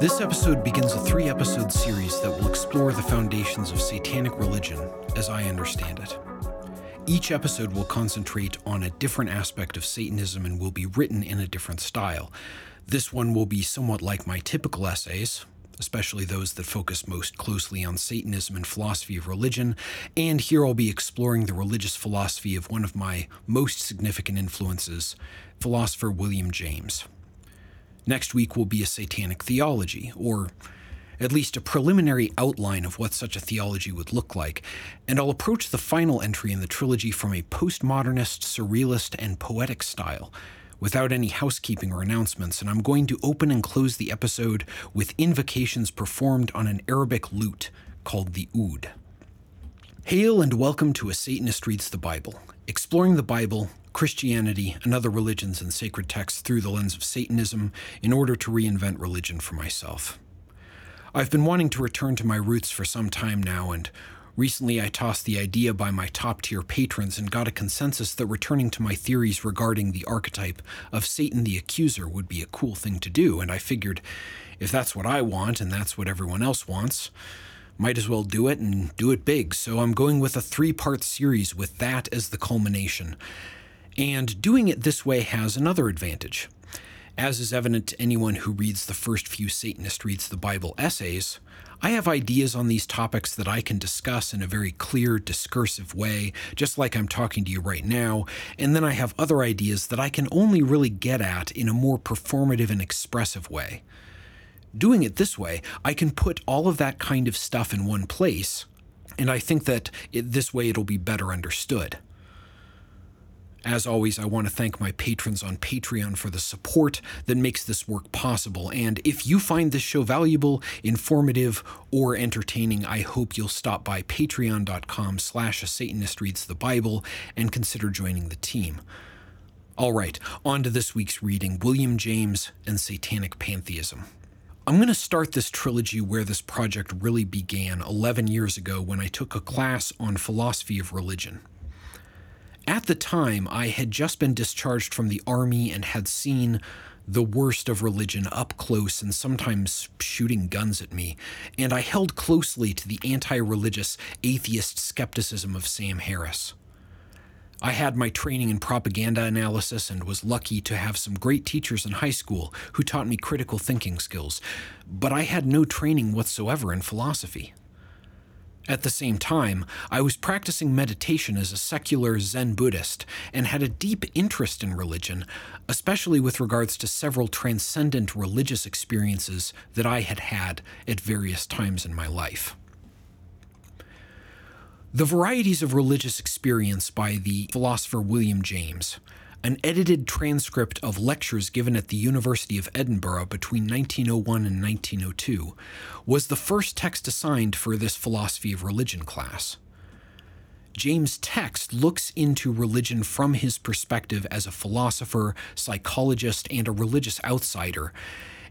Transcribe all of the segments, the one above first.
This episode begins a three episode series that will explore the foundations of satanic religion as I understand it. Each episode will concentrate on a different aspect of Satanism and will be written in a different style. This one will be somewhat like my typical essays, especially those that focus most closely on Satanism and philosophy of religion, and here I'll be exploring the religious philosophy of one of my most significant influences, philosopher William James. Next week will be a satanic theology, or at least a preliminary outline of what such a theology would look like, and I'll approach the final entry in the trilogy from a postmodernist, surrealist, and poetic style, without any housekeeping or announcements, and I'm going to open and close the episode with invocations performed on an Arabic lute called the oud. Hail and welcome to A Satanist Reads the Bible, exploring the Bible, Christianity, and other religions and sacred texts through the lens of Satanism in order to reinvent religion for myself. I've been wanting to return to my roots for some time now, and recently I tossed the idea by my top tier patrons and got a consensus that returning to my theories regarding the archetype of Satan the Accuser would be a cool thing to do, and I figured if that's what I want and that's what everyone else wants, might as well do it and do it big. So I'm going with a three part series with that as the culmination. And doing it this way has another advantage. As is evident to anyone who reads the first few Satanist Reads the Bible essays, I have ideas on these topics that I can discuss in a very clear, discursive way, just like I'm talking to you right now, and then I have other ideas that I can only really get at in a more performative and expressive way. Doing it this way, I can put all of that kind of stuff in one place, and I think that it, this way it'll be better understood. As always, I want to thank my patrons on Patreon for the support that makes this work possible. And if you find this show valuable, informative, or entertaining, I hope you'll stop by patreon.com slash a Satanist reads the Bible and consider joining the team. All right, on to this week's reading William James and Satanic Pantheism. I'm going to start this trilogy where this project really began 11 years ago when I took a class on philosophy of religion. At the time, I had just been discharged from the army and had seen the worst of religion up close and sometimes shooting guns at me, and I held closely to the anti religious atheist skepticism of Sam Harris. I had my training in propaganda analysis and was lucky to have some great teachers in high school who taught me critical thinking skills, but I had no training whatsoever in philosophy. At the same time, I was practicing meditation as a secular Zen Buddhist and had a deep interest in religion, especially with regards to several transcendent religious experiences that I had had at various times in my life. The Varieties of Religious Experience by the philosopher William James an edited transcript of lectures given at the University of Edinburgh between 1901 and 1902, was the first text assigned for this philosophy of religion class. James' text looks into religion from his perspective as a philosopher, psychologist, and a religious outsider.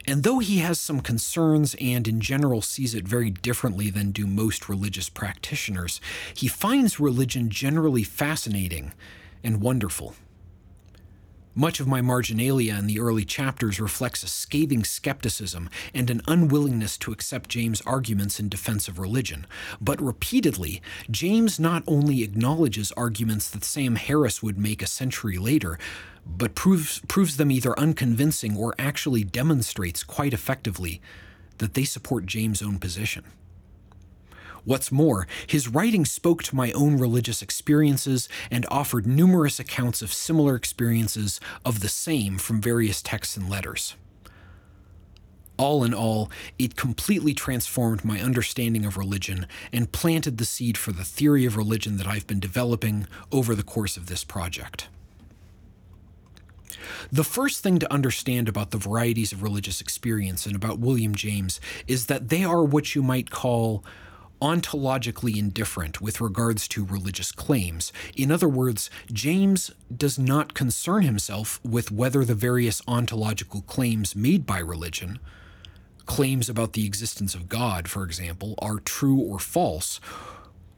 And though he has some concerns and in general sees it very differently than do most religious practitioners, he finds religion generally fascinating and wonderful. Much of my marginalia in the early chapters reflects a scathing skepticism and an unwillingness to accept James' arguments in defense of religion. But repeatedly, James not only acknowledges arguments that Sam Harris would make a century later, but proves, proves them either unconvincing or actually demonstrates quite effectively that they support James' own position. What's more, his writing spoke to my own religious experiences and offered numerous accounts of similar experiences of the same from various texts and letters. All in all, it completely transformed my understanding of religion and planted the seed for the theory of religion that I've been developing over the course of this project. The first thing to understand about the varieties of religious experience and about William James is that they are what you might call ontologically indifferent with regards to religious claims. In other words, James does not concern himself with whether the various ontological claims made by religion, claims about the existence of God, for example, are true or false,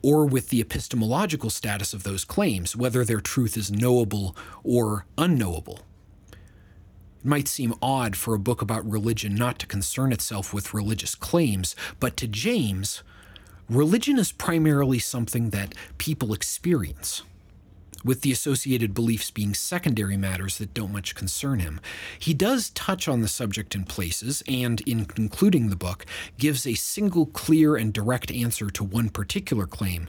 or with the epistemological status of those claims, whether their truth is knowable or unknowable. It might seem odd for a book about religion not to concern itself with religious claims, but to James, religion is primarily something that people experience, with the associated beliefs being secondary matters that don't much concern him. He does touch on the subject in places, and in concluding the book, gives a single clear and direct answer to one particular claim,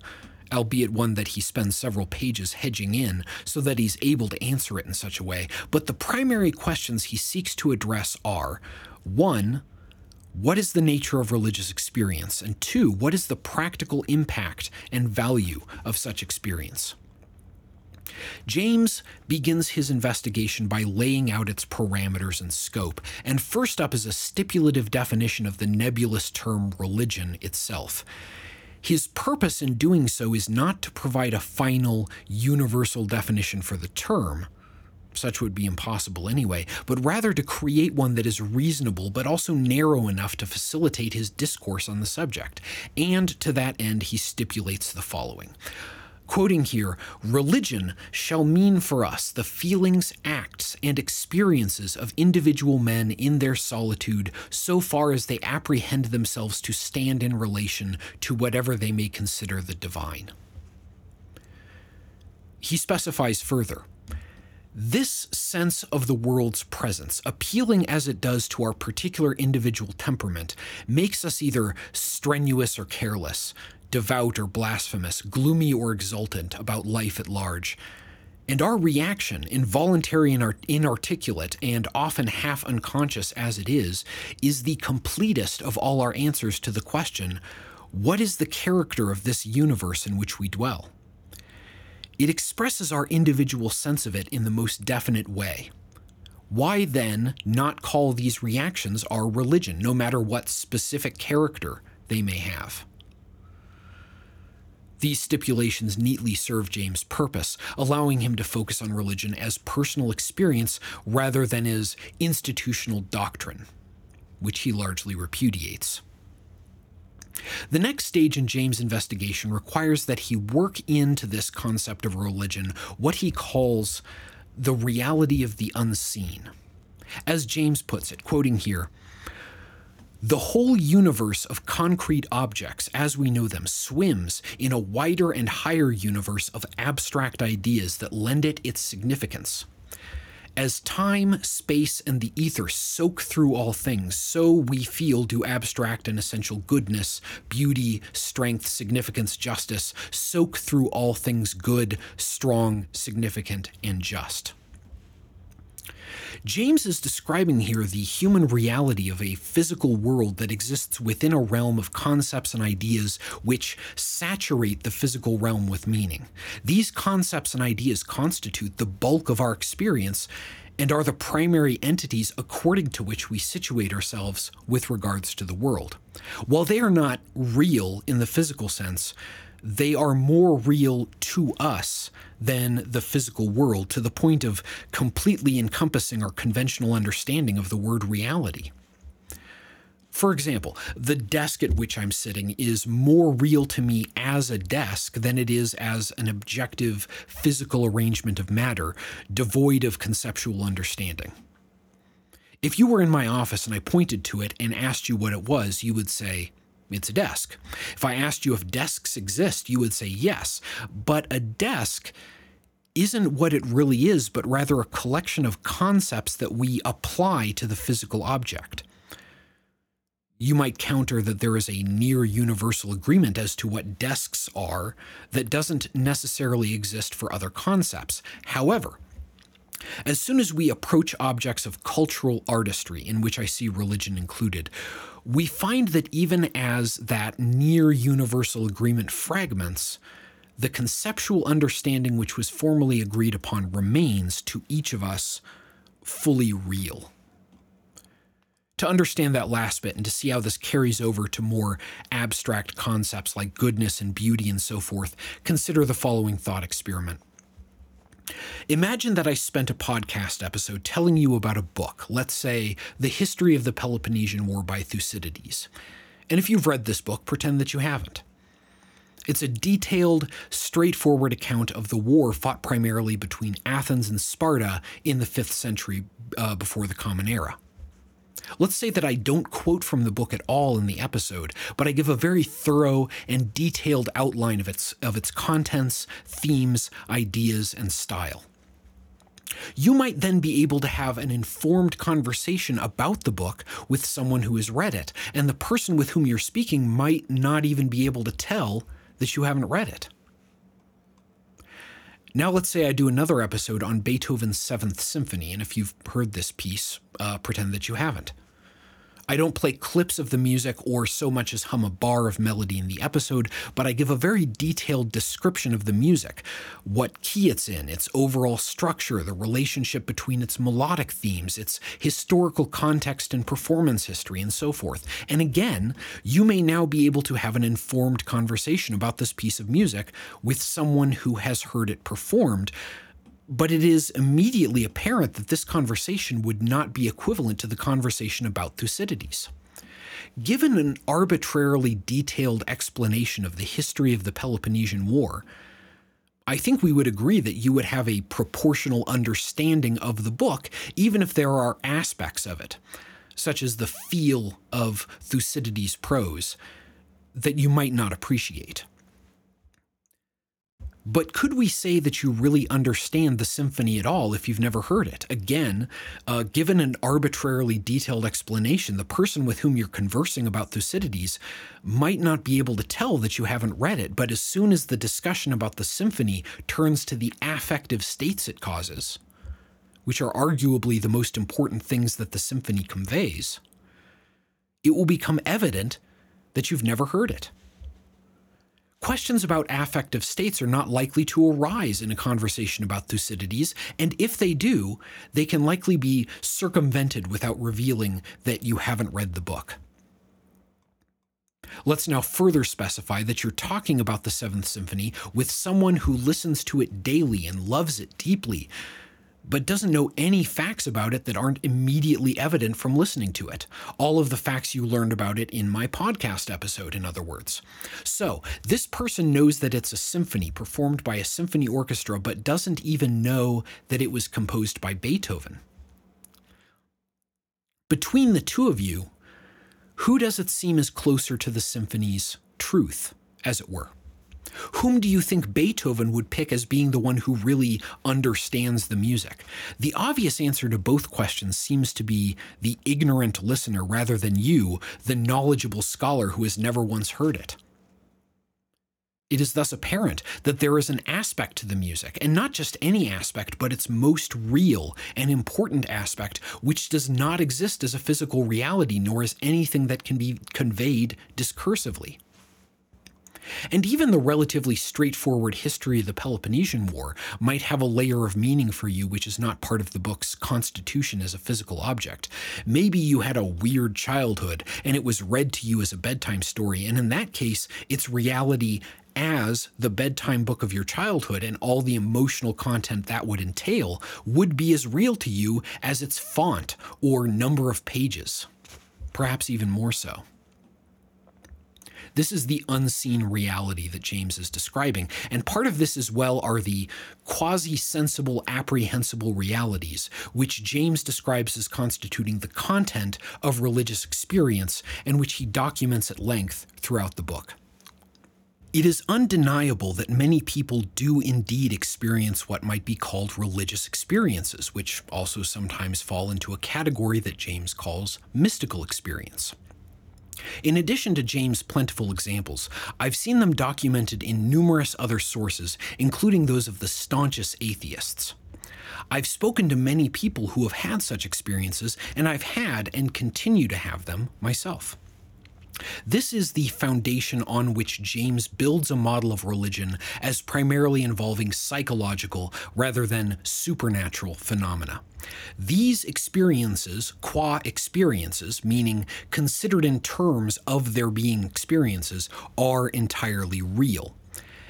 albeit one that he spends several pages hedging in so that he's able to answer it in such a way. But the primary questions he seeks to address are one, what is the nature of religious experience? And two, what is the practical impact and value of such experience? James begins his investigation by laying out its parameters and scope, and first up is a stipulative definition of the nebulous term religion itself. His purpose in doing so is not to provide a final, universal definition for the term. Such would be impossible anyway, but rather to create one that is reasonable but also narrow enough to facilitate his discourse on the subject. And to that end, he stipulates the following Quoting here, religion shall mean for us the feelings, acts, and experiences of individual men in their solitude, so far as they apprehend themselves to stand in relation to whatever they may consider the divine. He specifies further this sense of the world's presence, appealing as it does to our particular individual temperament, makes us either strenuous or careless, devout or blasphemous, gloomy or exultant about life at large. And our reaction, involuntary and inarticulate, and often half unconscious as it is, is the completest of all our answers to the question what is the character of this universe in which we dwell? It expresses our individual sense of it in the most definite way. Why then not call these reactions our religion, no matter what specific character they may have? These stipulations neatly serve James' purpose, allowing him to focus on religion as personal experience rather than as institutional doctrine, which he largely repudiates. The next stage in James' investigation requires that he work into this concept of religion what he calls the reality of the unseen. As James puts it, quoting here, the whole universe of concrete objects, as we know them, swims in a wider and higher universe of abstract ideas that lend it its significance. As time, space, and the ether soak through all things, so we feel do abstract and essential goodness, beauty, strength, significance, justice soak through all things good, strong, significant, and just. James is describing here the human reality of a physical world that exists within a realm of concepts and ideas which saturate the physical realm with meaning. These concepts and ideas constitute the bulk of our experience and are the primary entities according to which we situate ourselves with regards to the world. While they are not real in the physical sense, they are more real to us than the physical world to the point of completely encompassing our conventional understanding of the word reality. For example, the desk at which I'm sitting is more real to me as a desk than it is as an objective physical arrangement of matter, devoid of conceptual understanding. If you were in my office and I pointed to it and asked you what it was, you would say, it's a desk. If I asked you if desks exist, you would say yes. But a desk isn't what it really is, but rather a collection of concepts that we apply to the physical object. You might counter that there is a near universal agreement as to what desks are that doesn't necessarily exist for other concepts. However, as soon as we approach objects of cultural artistry, in which I see religion included, we find that even as that near universal agreement fragments, the conceptual understanding which was formally agreed upon remains to each of us fully real. To understand that last bit and to see how this carries over to more abstract concepts like goodness and beauty and so forth, consider the following thought experiment. Imagine that I spent a podcast episode telling you about a book, let's say The History of the Peloponnesian War by Thucydides. And if you've read this book, pretend that you haven't. It's a detailed, straightforward account of the war fought primarily between Athens and Sparta in the 5th century uh, before the Common Era. Let's say that I don't quote from the book at all in the episode, but I give a very thorough and detailed outline of its, of its contents, themes, ideas, and style. You might then be able to have an informed conversation about the book with someone who has read it, and the person with whom you're speaking might not even be able to tell that you haven't read it. Now, let's say I do another episode on Beethoven's Seventh Symphony, and if you've heard this piece, uh, pretend that you haven't. I don't play clips of the music or so much as hum a bar of melody in the episode, but I give a very detailed description of the music what key it's in, its overall structure, the relationship between its melodic themes, its historical context and performance history, and so forth. And again, you may now be able to have an informed conversation about this piece of music with someone who has heard it performed but it is immediately apparent that this conversation would not be equivalent to the conversation about Thucydides. Given an arbitrarily detailed explanation of the history of the Peloponnesian War, I think we would agree that you would have a proportional understanding of the book, even if there are aspects of it, such as the feel of Thucydides' prose, that you might not appreciate. But could we say that you really understand the symphony at all if you've never heard it? Again, uh, given an arbitrarily detailed explanation, the person with whom you're conversing about Thucydides might not be able to tell that you haven't read it, but as soon as the discussion about the symphony turns to the affective states it causes, which are arguably the most important things that the symphony conveys, it will become evident that you've never heard it. Questions about affective states are not likely to arise in a conversation about Thucydides, and if they do, they can likely be circumvented without revealing that you haven't read the book. Let's now further specify that you're talking about the Seventh Symphony with someone who listens to it daily and loves it deeply, but doesn't know any facts about it that aren't immediately evident from listening to it. All of the facts you learned about it in my podcast episode, in other words. So, this person knows that it's a symphony performed by a symphony orchestra, but doesn't even know that it was composed by Beethoven. Between the two of you, who does it seem is closer to the symphony's truth, as it were? Whom do you think Beethoven would pick as being the one who really understands the music? The obvious answer to both questions seems to be the ignorant listener rather than you, the knowledgeable scholar who has never once heard it. It is thus apparent that there is an aspect to the music, and not just any aspect, but its most real and important aspect, which does not exist as a physical reality, nor as anything that can be conveyed discursively. And even the relatively straightforward history of the Peloponnesian War might have a layer of meaning for you which is not part of the book's constitution as a physical object. Maybe you had a weird childhood and it was read to you as a bedtime story, and in that case, its reality as the bedtime book of your childhood and all the emotional content that would entail would be as real to you as its font or number of pages, perhaps even more so. This is the unseen reality that James is describing. And part of this as well are the quasi sensible, apprehensible realities, which James describes as constituting the content of religious experience and which he documents at length throughout the book. It is undeniable that many people do indeed experience what might be called religious experiences, which also sometimes fall into a category that James calls mystical experience. In addition to James' plentiful examples, I've seen them documented in numerous other sources, including those of the staunchest atheists. I've spoken to many people who have had such experiences, and I've had and continue to have them myself. This is the foundation on which James builds a model of religion as primarily involving psychological rather than supernatural phenomena. These experiences, qua experiences, meaning considered in terms of their being experiences, are entirely real.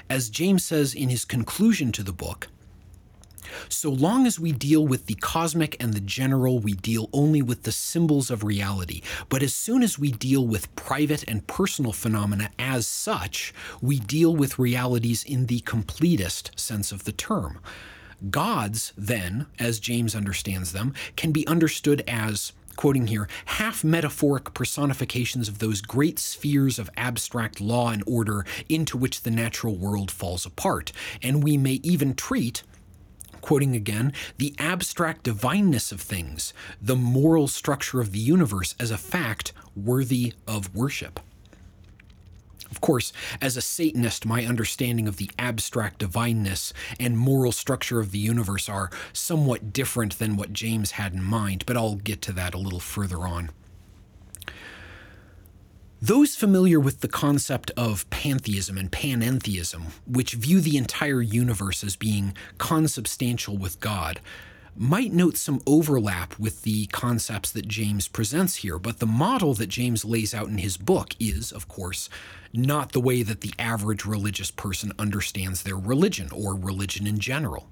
As James says in his conclusion to the book, So long as we deal with the cosmic and the general, we deal only with the symbols of reality. But as soon as we deal with private and personal phenomena as such, we deal with realities in the completest sense of the term. Gods, then, as James understands them, can be understood as quoting here, half metaphoric personifications of those great spheres of abstract law and order into which the natural world falls apart. And we may even treat, quoting again, the abstract divineness of things, the moral structure of the universe as a fact worthy of worship. Of course, as a Satanist, my understanding of the abstract divineness and moral structure of the universe are somewhat different than what James had in mind, but I'll get to that a little further on. Those familiar with the concept of pantheism and panentheism, which view the entire universe as being consubstantial with God, might note some overlap with the concepts that James presents here, but the model that James lays out in his book is, of course, not the way that the average religious person understands their religion or religion in general.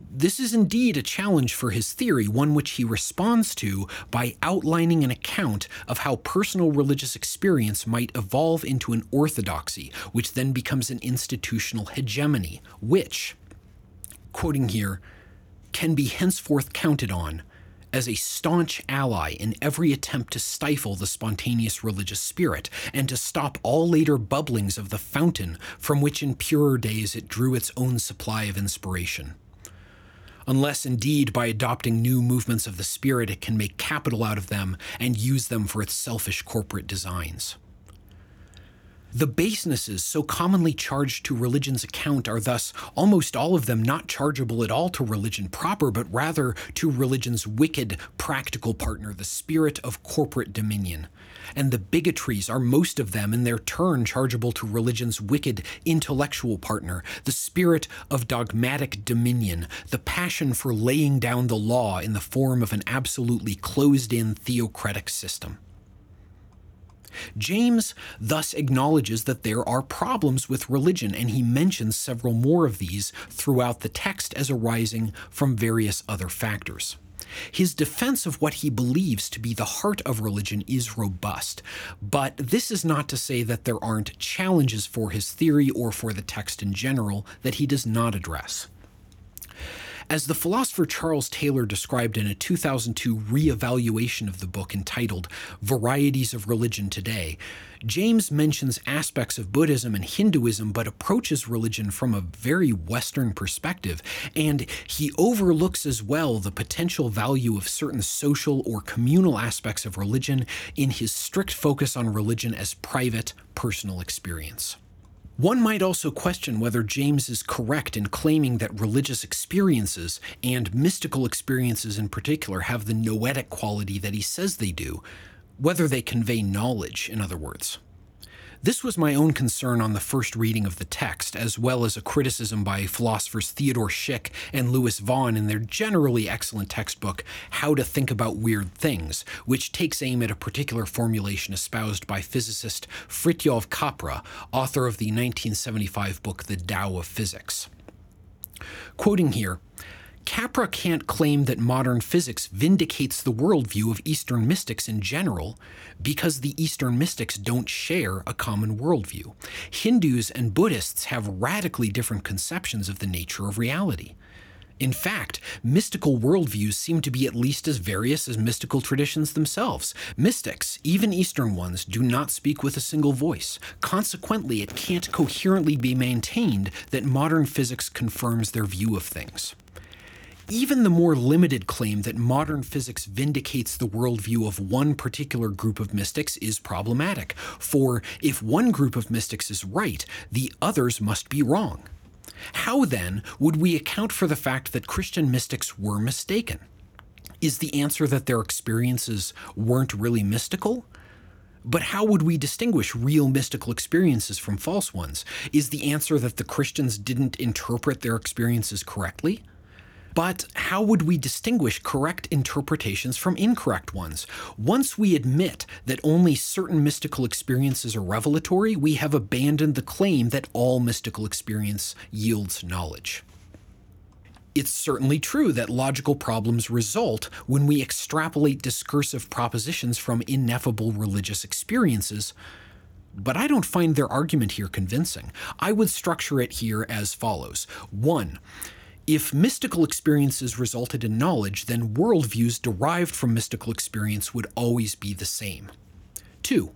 This is indeed a challenge for his theory, one which he responds to by outlining an account of how personal religious experience might evolve into an orthodoxy, which then becomes an institutional hegemony, which, quoting here, can be henceforth counted on as a staunch ally in every attempt to stifle the spontaneous religious spirit and to stop all later bubblings of the fountain from which in purer days it drew its own supply of inspiration. Unless indeed by adopting new movements of the spirit it can make capital out of them and use them for its selfish corporate designs. The basenesses so commonly charged to religion's account are thus almost all of them not chargeable at all to religion proper, but rather to religion's wicked practical partner, the spirit of corporate dominion. And the bigotries are most of them in their turn chargeable to religion's wicked intellectual partner, the spirit of dogmatic dominion, the passion for laying down the law in the form of an absolutely closed in theocratic system. James thus acknowledges that there are problems with religion, and he mentions several more of these throughout the text as arising from various other factors. His defense of what he believes to be the heart of religion is robust, but this is not to say that there aren't challenges for his theory or for the text in general that he does not address. As the philosopher Charles Taylor described in a 2002 reevaluation of the book entitled Varieties of Religion Today, James mentions aspects of Buddhism and Hinduism but approaches religion from a very Western perspective, and he overlooks as well the potential value of certain social or communal aspects of religion in his strict focus on religion as private, personal experience. One might also question whether James is correct in claiming that religious experiences, and mystical experiences in particular, have the noetic quality that he says they do, whether they convey knowledge, in other words. This was my own concern on the first reading of the text, as well as a criticism by philosophers Theodore Schick and Lewis Vaughn in their generally excellent textbook, How to Think About Weird Things, which takes aim at a particular formulation espoused by physicist Fritjof Capra, author of the 1975 book The Tao of Physics. Quoting here, Capra can't claim that modern physics vindicates the worldview of Eastern mystics in general because the Eastern mystics don't share a common worldview. Hindus and Buddhists have radically different conceptions of the nature of reality. In fact, mystical worldviews seem to be at least as various as mystical traditions themselves. Mystics, even Eastern ones, do not speak with a single voice. Consequently, it can't coherently be maintained that modern physics confirms their view of things. Even the more limited claim that modern physics vindicates the worldview of one particular group of mystics is problematic, for if one group of mystics is right, the others must be wrong. How then would we account for the fact that Christian mystics were mistaken? Is the answer that their experiences weren't really mystical? But how would we distinguish real mystical experiences from false ones? Is the answer that the Christians didn't interpret their experiences correctly? But how would we distinguish correct interpretations from incorrect ones? Once we admit that only certain mystical experiences are revelatory, we have abandoned the claim that all mystical experience yields knowledge. It's certainly true that logical problems result when we extrapolate discursive propositions from ineffable religious experiences, but I don't find their argument here convincing. I would structure it here as follows 1. If mystical experiences resulted in knowledge, then worldviews derived from mystical experience would always be the same. 2.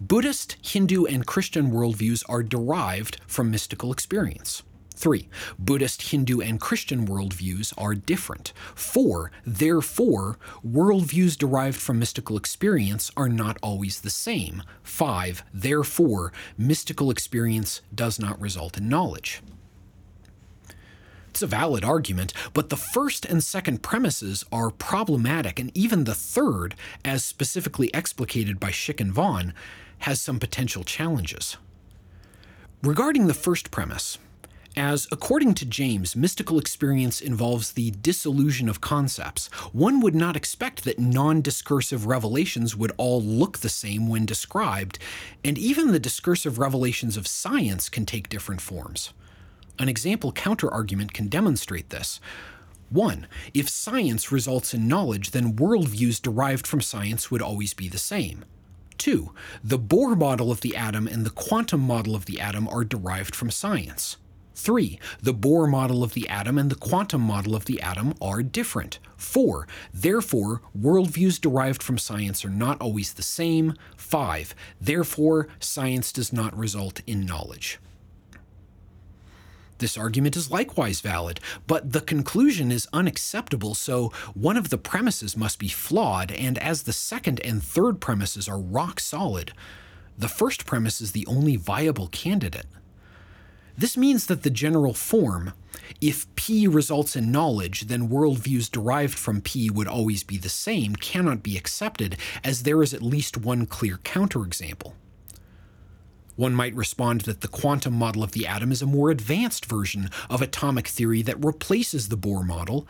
Buddhist, Hindu, and Christian worldviews are derived from mystical experience. 3. Buddhist, Hindu, and Christian worldviews are different. 4. Therefore, worldviews derived from mystical experience are not always the same. 5. Therefore, mystical experience does not result in knowledge. It's a valid argument, but the first and second premises are problematic, and even the third, as specifically explicated by Schick and Vaughn, has some potential challenges. Regarding the first premise, as according to James, mystical experience involves the dissolution of concepts, one would not expect that non discursive revelations would all look the same when described, and even the discursive revelations of science can take different forms. An example counterargument can demonstrate this. 1. If science results in knowledge, then worldviews derived from science would always be the same. 2. The Bohr model of the atom and the quantum model of the atom are derived from science. 3. The Bohr model of the atom and the quantum model of the atom are different. 4. Therefore, worldviews derived from science are not always the same. 5. Therefore, science does not result in knowledge. This argument is likewise valid, but the conclusion is unacceptable, so one of the premises must be flawed, and as the second and third premises are rock solid, the first premise is the only viable candidate. This means that the general form, if P results in knowledge, then worldviews derived from P would always be the same, cannot be accepted, as there is at least one clear counterexample. One might respond that the quantum model of the atom is a more advanced version of atomic theory that replaces the Bohr model,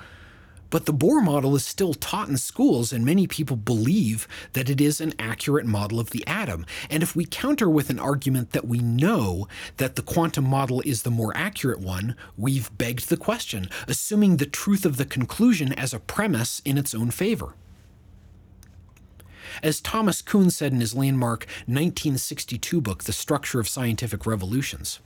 but the Bohr model is still taught in schools, and many people believe that it is an accurate model of the atom. And if we counter with an argument that we know that the quantum model is the more accurate one, we've begged the question, assuming the truth of the conclusion as a premise in its own favor. As Thomas Kuhn said in his landmark 1962 book, The Structure of Scientific Revolutions,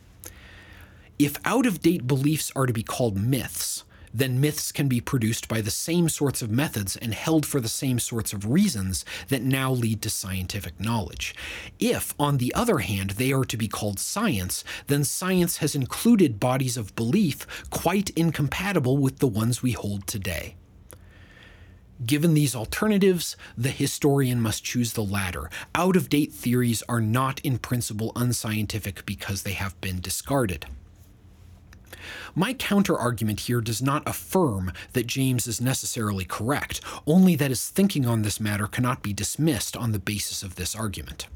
if out of date beliefs are to be called myths, then myths can be produced by the same sorts of methods and held for the same sorts of reasons that now lead to scientific knowledge. If, on the other hand, they are to be called science, then science has included bodies of belief quite incompatible with the ones we hold today. Given these alternatives, the historian must choose the latter. Out of date theories are not in principle unscientific because they have been discarded. My counterargument here does not affirm that James is necessarily correct, only that his thinking on this matter cannot be dismissed on the basis of this argument.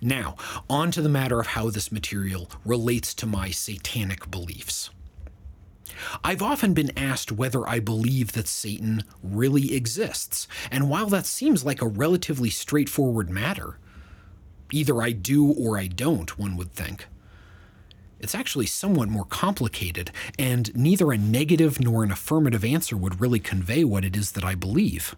Now, on to the matter of how this material relates to my satanic beliefs. I've often been asked whether I believe that Satan really exists, and while that seems like a relatively straightforward matter, either I do or I don't, one would think. It's actually somewhat more complicated, and neither a negative nor an affirmative answer would really convey what it is that I believe.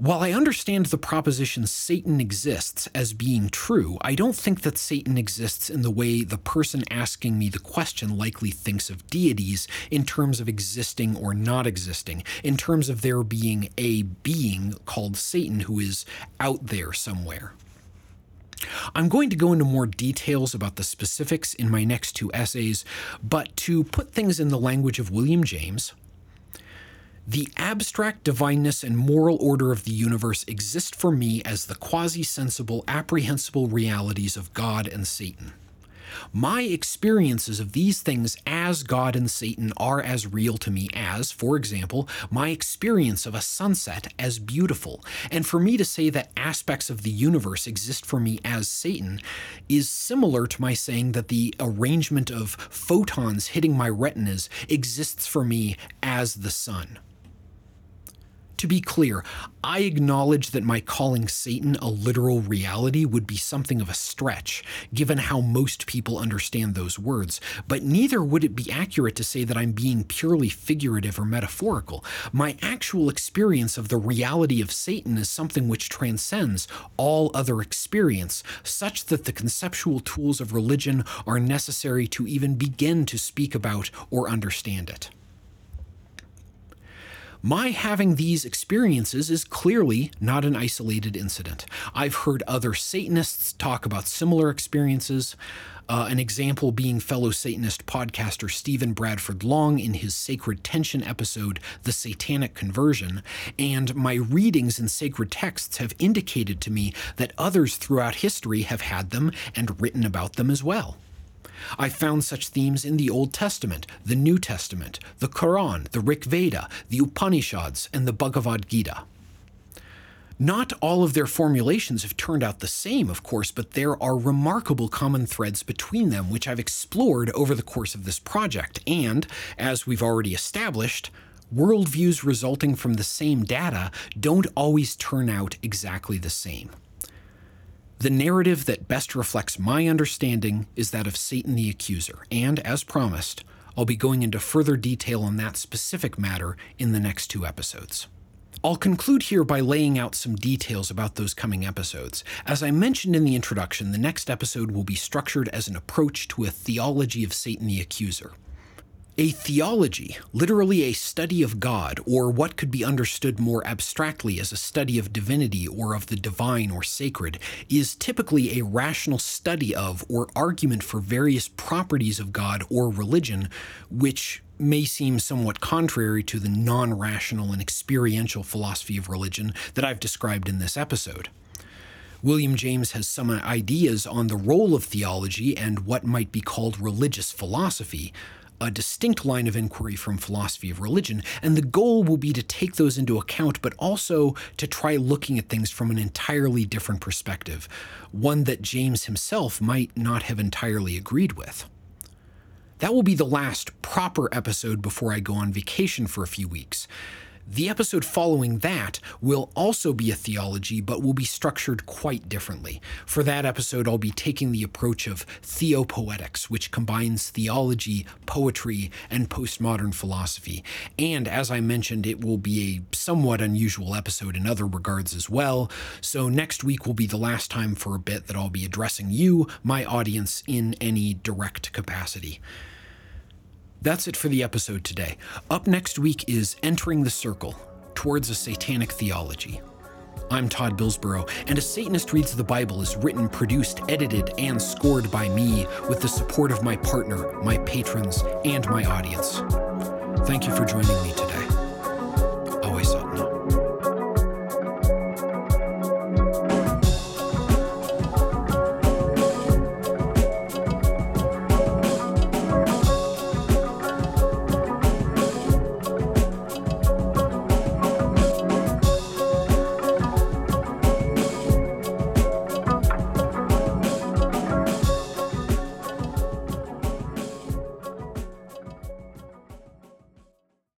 While I understand the proposition Satan exists as being true, I don't think that Satan exists in the way the person asking me the question likely thinks of deities in terms of existing or not existing, in terms of there being a being called Satan who is out there somewhere. I'm going to go into more details about the specifics in my next two essays, but to put things in the language of William James, the abstract divineness and moral order of the universe exist for me as the quasi sensible, apprehensible realities of God and Satan. My experiences of these things as God and Satan are as real to me as, for example, my experience of a sunset as beautiful. And for me to say that aspects of the universe exist for me as Satan is similar to my saying that the arrangement of photons hitting my retinas exists for me as the sun. To be clear, I acknowledge that my calling Satan a literal reality would be something of a stretch, given how most people understand those words, but neither would it be accurate to say that I'm being purely figurative or metaphorical. My actual experience of the reality of Satan is something which transcends all other experience, such that the conceptual tools of religion are necessary to even begin to speak about or understand it. My having these experiences is clearly not an isolated incident. I've heard other Satanists talk about similar experiences. Uh, an example being fellow Satanist podcaster Stephen Bradford Long in his Sacred Tension episode, The Satanic Conversion, and my readings in sacred texts have indicated to me that others throughout history have had them and written about them as well. I found such themes in the Old Testament, the New Testament, the Quran, the Rig Veda, the Upanishads, and the Bhagavad Gita. Not all of their formulations have turned out the same, of course, but there are remarkable common threads between them, which I've explored over the course of this project. And, as we've already established, worldviews resulting from the same data don't always turn out exactly the same. The narrative that best reflects my understanding is that of Satan the Accuser, and as promised, I'll be going into further detail on that specific matter in the next two episodes. I'll conclude here by laying out some details about those coming episodes. As I mentioned in the introduction, the next episode will be structured as an approach to a theology of Satan the Accuser. A theology, literally a study of God, or what could be understood more abstractly as a study of divinity or of the divine or sacred, is typically a rational study of or argument for various properties of God or religion, which may seem somewhat contrary to the non rational and experiential philosophy of religion that I've described in this episode. William James has some ideas on the role of theology and what might be called religious philosophy, a distinct line of inquiry from philosophy of religion, and the goal will be to take those into account, but also to try looking at things from an entirely different perspective, one that James himself might not have entirely agreed with. That will be the last proper episode before I go on vacation for a few weeks. The episode following that will also be a theology, but will be structured quite differently. For that episode, I'll be taking the approach of theopoetics, which combines theology, poetry, and postmodern philosophy. And as I mentioned, it will be a somewhat unusual episode in other regards as well. So next week will be the last time for a bit that I'll be addressing you, my audience, in any direct capacity. That's it for the episode today. Up next week is Entering the Circle Towards a Satanic Theology. I'm Todd Billsborough, and A Satanist Reads the Bible is written, produced, edited, and scored by me with the support of my partner, my patrons, and my audience. Thank you for joining me today.